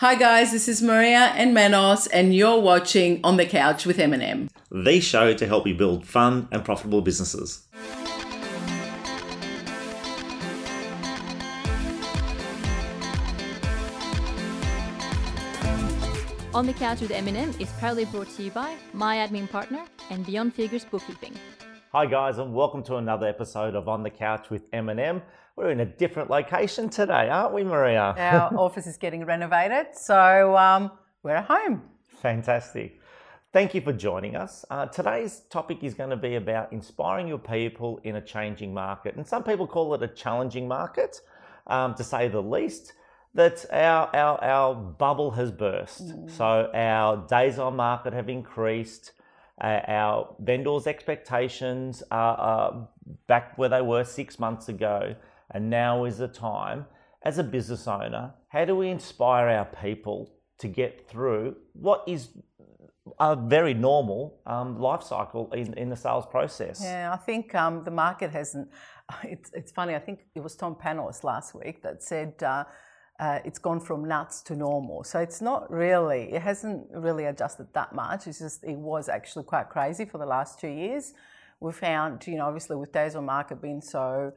Hi guys, this is Maria and Manos, and you're watching On the Couch with Eminem. The show to help you build fun and profitable businesses. On the Couch with Eminem is proudly brought to you by my admin partner and Beyond Figures Bookkeeping. Hi guys, and welcome to another episode of On the Couch with Eminem. We're in a different location today, aren't we, Maria? Our office is getting renovated, so um, we're at home. Fantastic. Thank you for joining us. Uh, today's topic is going to be about inspiring your people in a changing market. And some people call it a challenging market, um, to say the least. That our, our, our bubble has burst. Mm. So our days on market have increased. Uh, our vendors' expectations are, back where they were six months ago. And now is the time, as a business owner, how do we inspire our people to get through what is a very normal um, life cycle in, in the sales process? Yeah, I think um, the market hasn't. It's, it's funny, I think it was Tom Panos last week that said, uh, uh, it's gone from nuts to normal. So it's not really, it hasn't really adjusted that much. It's just, it was actually quite crazy for the last two years. We found, you know, obviously with days on market being so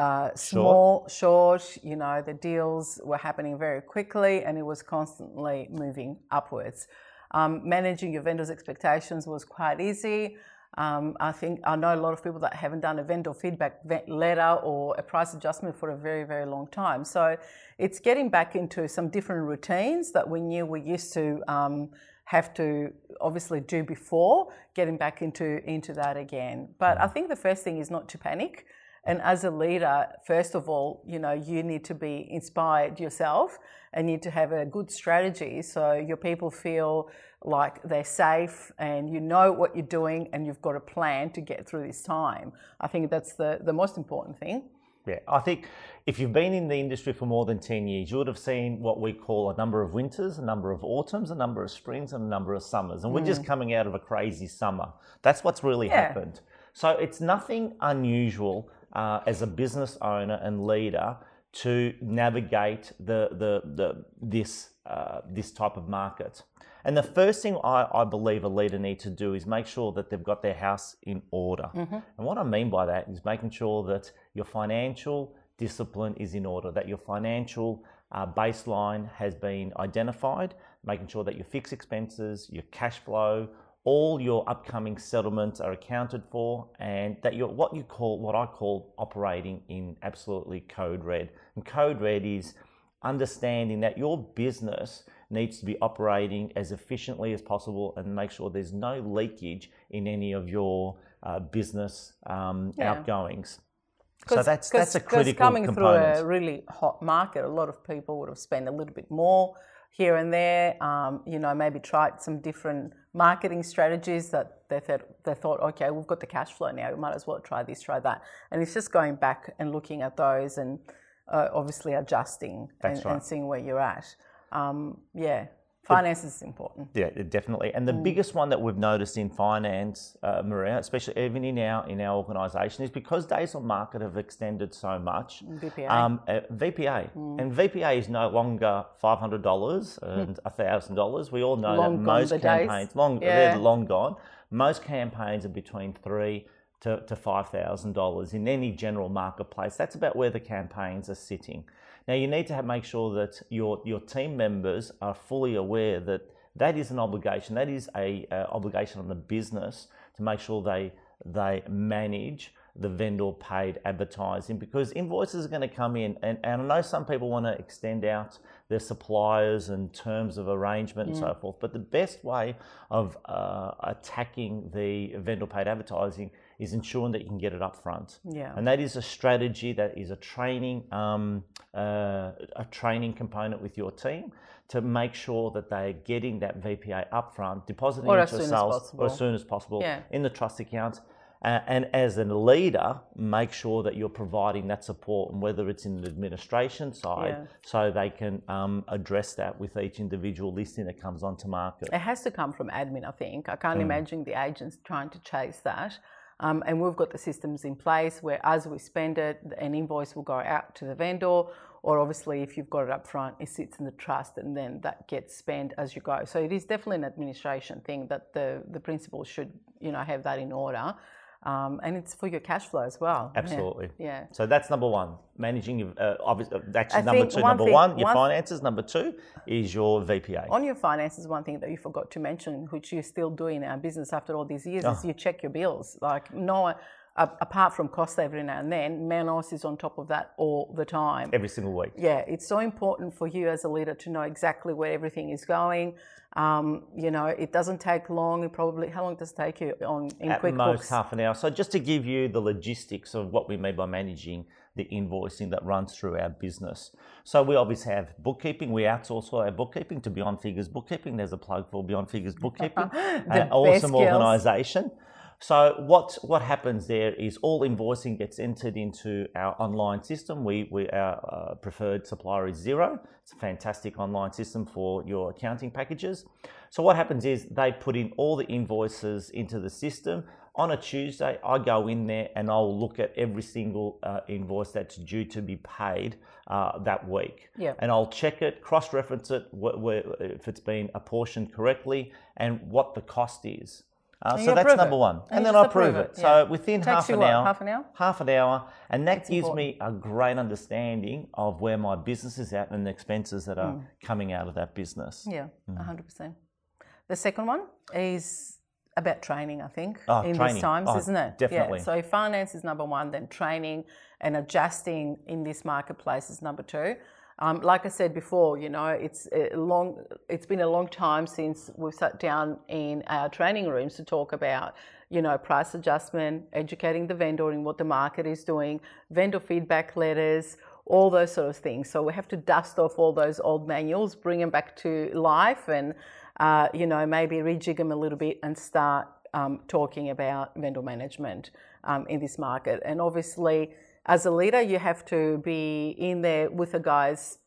uh, small, short. short, you know, the deals were happening very quickly and it was constantly moving upwards. Um, managing your vendors' expectations was quite easy. Um, I think I know a lot of people that haven't done a vendor feedback letter or a price adjustment for a very, very long time. So it's getting back into some different routines that we knew we used to um, have to obviously do before, getting back into, into that again. But I think the first thing is not to panic. And as a leader, first of all, you know, you need to be inspired yourself and need to have a good strategy so your people feel like they're safe and you know what you're doing and you've got a plan to get through this time. I think that's the, the most important thing. Yeah, I think if you've been in the industry for more than 10 years, you would have seen what we call a number of winters, a number of autumns, a number of springs, and a number of summers. And we're just mm. coming out of a crazy summer. That's what's really yeah. happened. So it's nothing unusual uh, as a business owner and leader to navigate the, the, the, this, uh, this type of market. And the first thing I, I, believe a leader needs to do is make sure that they've got their house in order. Mm-hmm. And what I mean by that is making sure that your financial discipline is in order, that your financial uh, baseline has been identified, making sure that your fixed expenses, your cash flow, all your upcoming settlements are accounted for and that you're what you call what I call operating in absolutely code red. And code red is understanding that your business needs to be operating as efficiently as possible and make sure there's no leakage in any of your uh, business um, yeah. outgoings. So that's that's a critical coming component. through a really hot market, a lot of people would have spent a little bit more here and there. Um, you know, maybe tried some different marketing strategies that they thought they thought, okay, we've got the cash flow now. We might as well try this, try that. And it's just going back and looking at those and uh, obviously adjusting and, right. and, seeing where you're at. Um, yeah, Finance is important. Yeah, definitely. And the mm. biggest one that we've noticed in finance, uh, Maria, especially even in our in our organisation, is because days on market have extended so much. VPA. Um, uh, VPA. Mm. And VPA is no longer five hundred dollars and thousand dollars. We all know long that most campaigns, days. long yeah. they're long gone. Most campaigns are between three to, to five thousand dollars in any general marketplace. That's about where the campaigns are sitting. Now you need to have, make sure that your, your team members are fully aware that that is an obligation. That is a, a obligation on the business to make sure they they manage the vendor paid advertising because invoices are going to come in and, and I know some people want to extend out their suppliers and terms of arrangement and so forth but the best way of uh, attacking the vendor paid advertising is ensuring that you can get it up front. Yeah. And that is a strategy that is a training um, uh, a training component with your team to make sure that they're getting that VPA up front, depositing or into sales or as soon as possible yeah. in the trust account. Uh, and as a leader, make sure that you're providing that support, and whether it's in the administration side, yeah. so they can um, address that with each individual listing that comes onto market. It has to come from admin, I think. I can't mm. imagine the agents trying to chase that. Um, and we've got the systems in place where as we spend it, an invoice will go out to the vendor or obviously if you've got it up front, it sits in the trust and then that gets spent as you go. So it is definitely an administration thing that the, the principal should, you know, have that in order. Um, and it's for your cash flow as well. Absolutely. Yeah. yeah. So that's number one. Managing your, uh, obviously, actually, I number two. one Number thing- one, your one- finances. Number two is your VPA. On your finances, one thing that you forgot to mention, which you still do in our business after all these years, Oh. is you check your bills. Like no apart from cost every now and then, Manos is on top of that all the time. Every single week. Yeah, it's so important for you as a leader to know exactly where everything is going. Um, you know, it doesn't take long. It probably how long does it take you on in At QuickBooks? most half an hour. So just to give you the logistics of what we mean by managing the invoicing that runs through our business. So we obviously have bookkeeping. We outsource all our bookkeeping to Beyond Figures Bookkeeping. There's a plug for Beyond Figures Bookkeeping. The An best awesome skills. organisation. So what what happens there is all invoicing gets entered into our online system. We we our uh, preferred supplier is Xero. It's a fantastic online system for your accounting packages. So what happens is they put in all the invoices into the system. On a Tuesday, I go in there and I'll look at every single uh, invoice that's due to be paid uh, that week. Yeah. And I'll check it, cross-reference it, wh- wh- if it's been apportioned correctly, and what the cost is. Uh, so that's number it. one. And And, then I approve it. it, So yeah. within half an hour. half an hour? Half an hour. And that gives important. me a great understanding of where my business is at and the expenses that are coming out of that business. Mm. Yeah, Mm. hundred percent. The second one is about training. I think Oh, in training. these times, Oh, isn't it? definitely. Yeah. So if finance is number one, then training and adjusting in this marketplace is number two. Um, like I said before, you know, it's long. It's been a long time since we've sat down in our training rooms to talk about, you know, price adjustment, educating the vendor in what the market is doing, vendor feedback letters, all those sort of things. So we have to dust off all those old manuals, bring them back to life, and uh, you know maybe rejig them a little bit and start um, talking about vendor management um, in this market. And obviously, as a leader, you have to be in there with the guys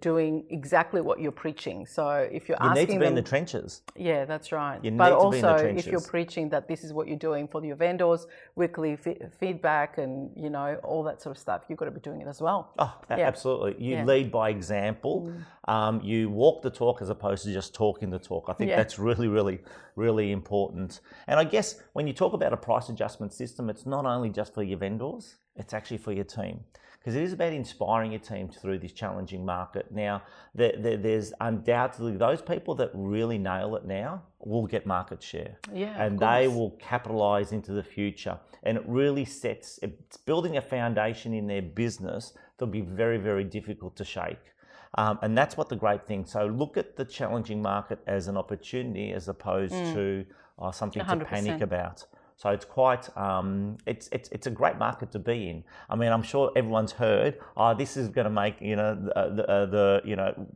doing exactly what you're preaching. So if you're You asking need to be them, in the trenches. yeah, that's right. You but need to be in the also, if you're preaching that this is what you're doing for your vendors, weekly fe- feedback, and you know all that sort of stuff, you've got to be doing it as well. Oh, Yeah. absolutely. You Yeah. lead by example. Um, you walk the talk as opposed to just talking the talk. I think Yeah. that's really, really, really important. And I guess when you talk about a price adjustment system, it's not only just for your vendors, it's actually for your team. Because it is about inspiring your team through this challenging market. Now, there, there, there's undoubtedly those people that really nail it now will get market share. Yeah, And they will capitalize into the future. And it really sets, it's building a foundation in their business that'll be very, very difficult to shake. Um, and that's what the great thing. So look at the challenging market as an opportunity as opposed to uh, something to 100%. panic about. So it's quite, um, it's, it's, it's a great market to be in. I mean, I'm sure everyone's heard, oh, this is going to make, you know, the, the, uh, the, you know,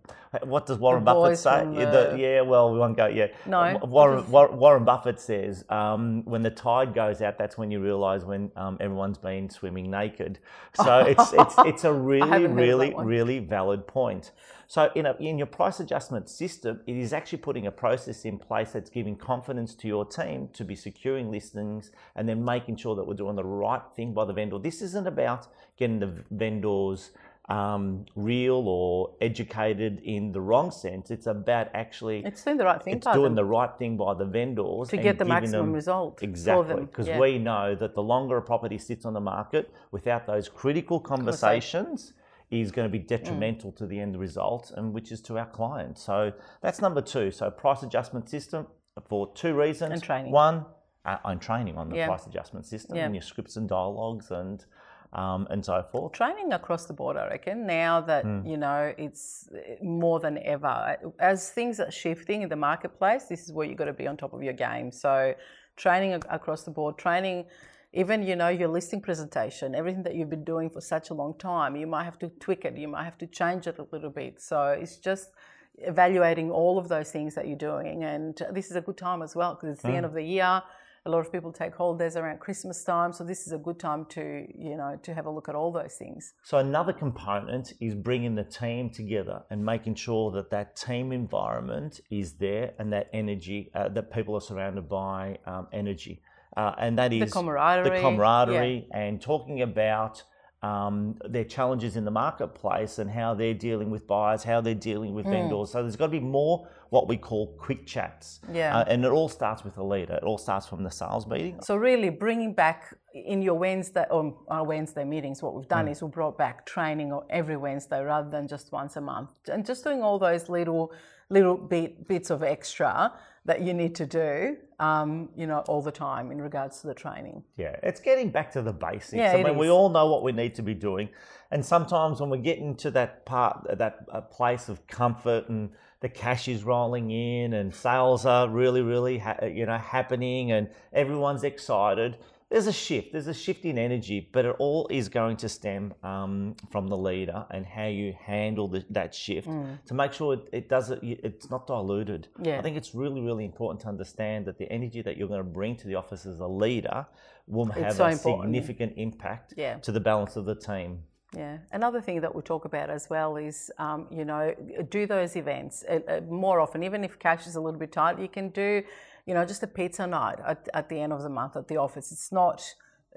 what does Warren Buffett say? the- yeah, well, we won't go, yeah. No. Warren, Warren Buffett says, um, when the tide goes out, that's when you realise when um, everyone's been swimming naked. So it's, it's, it's a really, really, really valid point. So in, a, in your price adjustment system, it is actually putting a process in place that's giving confidence to your team to be securing listings and then making sure that we're doing the right thing by the vendor. This isn't about getting the vendors um, real or educated in the wrong sense. It's about actually It's doing the right thing it's by doing them the right thing by the vendors to get the maximum them- result Exactly, because Yeah. we know that the longer a property sits on the market without those critical conversations is going to be detrimental to the end result, and which is to our clients. So that's number two. So price adjustment system for two reasons. And training. One, uh, I'm training on the Yeah. price adjustment system Yeah. and your scripts and dialogues and um, and so forth. training across the board, I reckon, now that, Hmm. you know, it's more than ever. As things are shifting in the marketplace, this is where you've got to be on top of your game. So, training across the board, training, even, you know, your listing presentation, everything that you've been doing for such a long time, you might have to tweak it, you might have to change it a little bit. So, it's just evaluating all of those things that you're doing. And this is a good time as well because it's the Hmm. end of the year. A lot of people take holidays around Christmas time, so this is a good time to, you know, to have a look at all those things. So another component is bringing the team together and making sure that that team environment is there and that energy uh, that people are surrounded by um, energy, uh, and that is the camaraderie, the camaraderie, and talking about um, their challenges in the marketplace and how they're dealing with buyers, how they're dealing with vendors. So there's got to be more what we call quick chats. Yeah. Uh, and it all starts with the leader. It all starts from the sales meeting. So really bringing back in your Wednesday or our Wednesday meetings, what we've done is we brought back training every Wednesday rather than just once a month, and just doing all those little little bit, bits of extra that you need to do, um, you know, all the time in regards to the training. Yeah, it's getting back to the basics. Yeah, I mean, we all know what we need to be doing, and sometimes when we get into that part, that uh, place of comfort, and the cash is rolling in, and sales are really, really, ha- you know, happening, and everyone's excited. There's a shift. There's a shift in energy, but it all is going to stem um, from the leader and how you handle the, that shift to make sure it, it doesn't. It's not diluted. Yeah. I think it's really, really important to understand that the energy that you're going to bring to the office as a leader will have so a important. significant impact Yeah. to the balance of the team. Yeah. Another thing that we talk about as well is, um, you know, do those events uh, uh, more often. Even if cash is a little bit tight, you can do, you know, just a pizza night at, at the end of the month at the office. It's not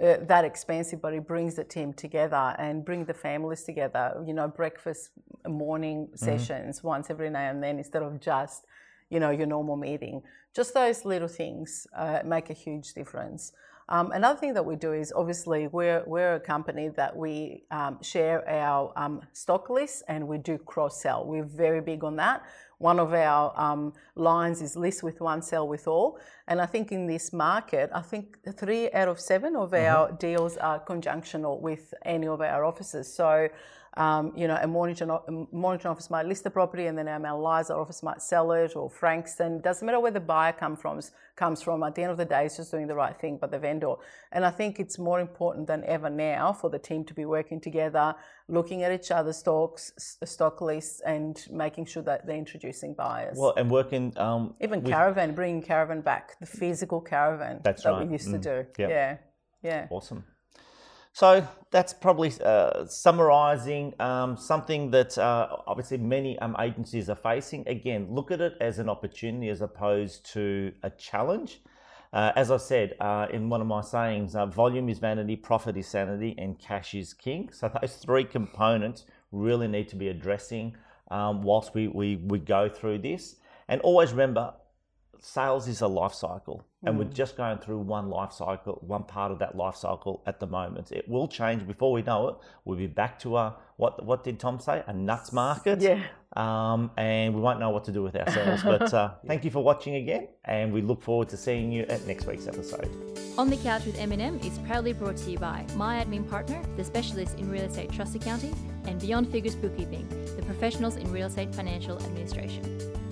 uh, that expensive, but it brings the team together and bring the families together. You know, breakfast, morning sessions once every now and then instead of just, you know, your normal meeting. Just those little things uh, make a huge difference. Um, another thing that we do is obviously we're, we're a company that we um, share our um, stock lists and we do cross sell. We're very big on that. One of our um, lines is list with one, sell with all. And I think in this market, I think three out of seven of our deals are conjunctional with any of our offices. So, um, you know, a Mornington, Mornington office might list the property and then our Mount Eliza office might sell it or Frankston. Doesn't matter where the buyer come from, comes from. At the end of the day, it's just doing the right thing by the vendor. And I think it's more important than ever now for the team to be working together, looking at each other's stocks, stock lists and making sure that they're introducing buyers. Well, and working um, Even with- caravan, bringing caravan back, the physical caravan That's that right. we used to Mm. do. Yep. Yeah, yeah. Awesome. So that's probably uh, summarising um, something that uh, obviously many um, agencies are facing. Again, look at it as an opportunity as opposed to a challenge. Uh, as I said uh, in one of my sayings, uh, volume is vanity, profit is sanity, and cash is king. So those three components really need to be addressing um, whilst we, we, we go through this. And always remember, sales is a life cycle and we're just going through one life cycle one part of that life cycle at the moment. It will change. Before we know it we'll be back to a what what did tom say? A nuts market? Yeah. um, and we won't know what to do with ourselves. But uh, thank you for watching again and we look forward to seeing you at next week's episode. On the Couch with Eminem is proudly brought to you by my admin partner, the specialist in real estate trust accounting, and Beyond Figures Bookkeeping, the professionals in real estate financial administration.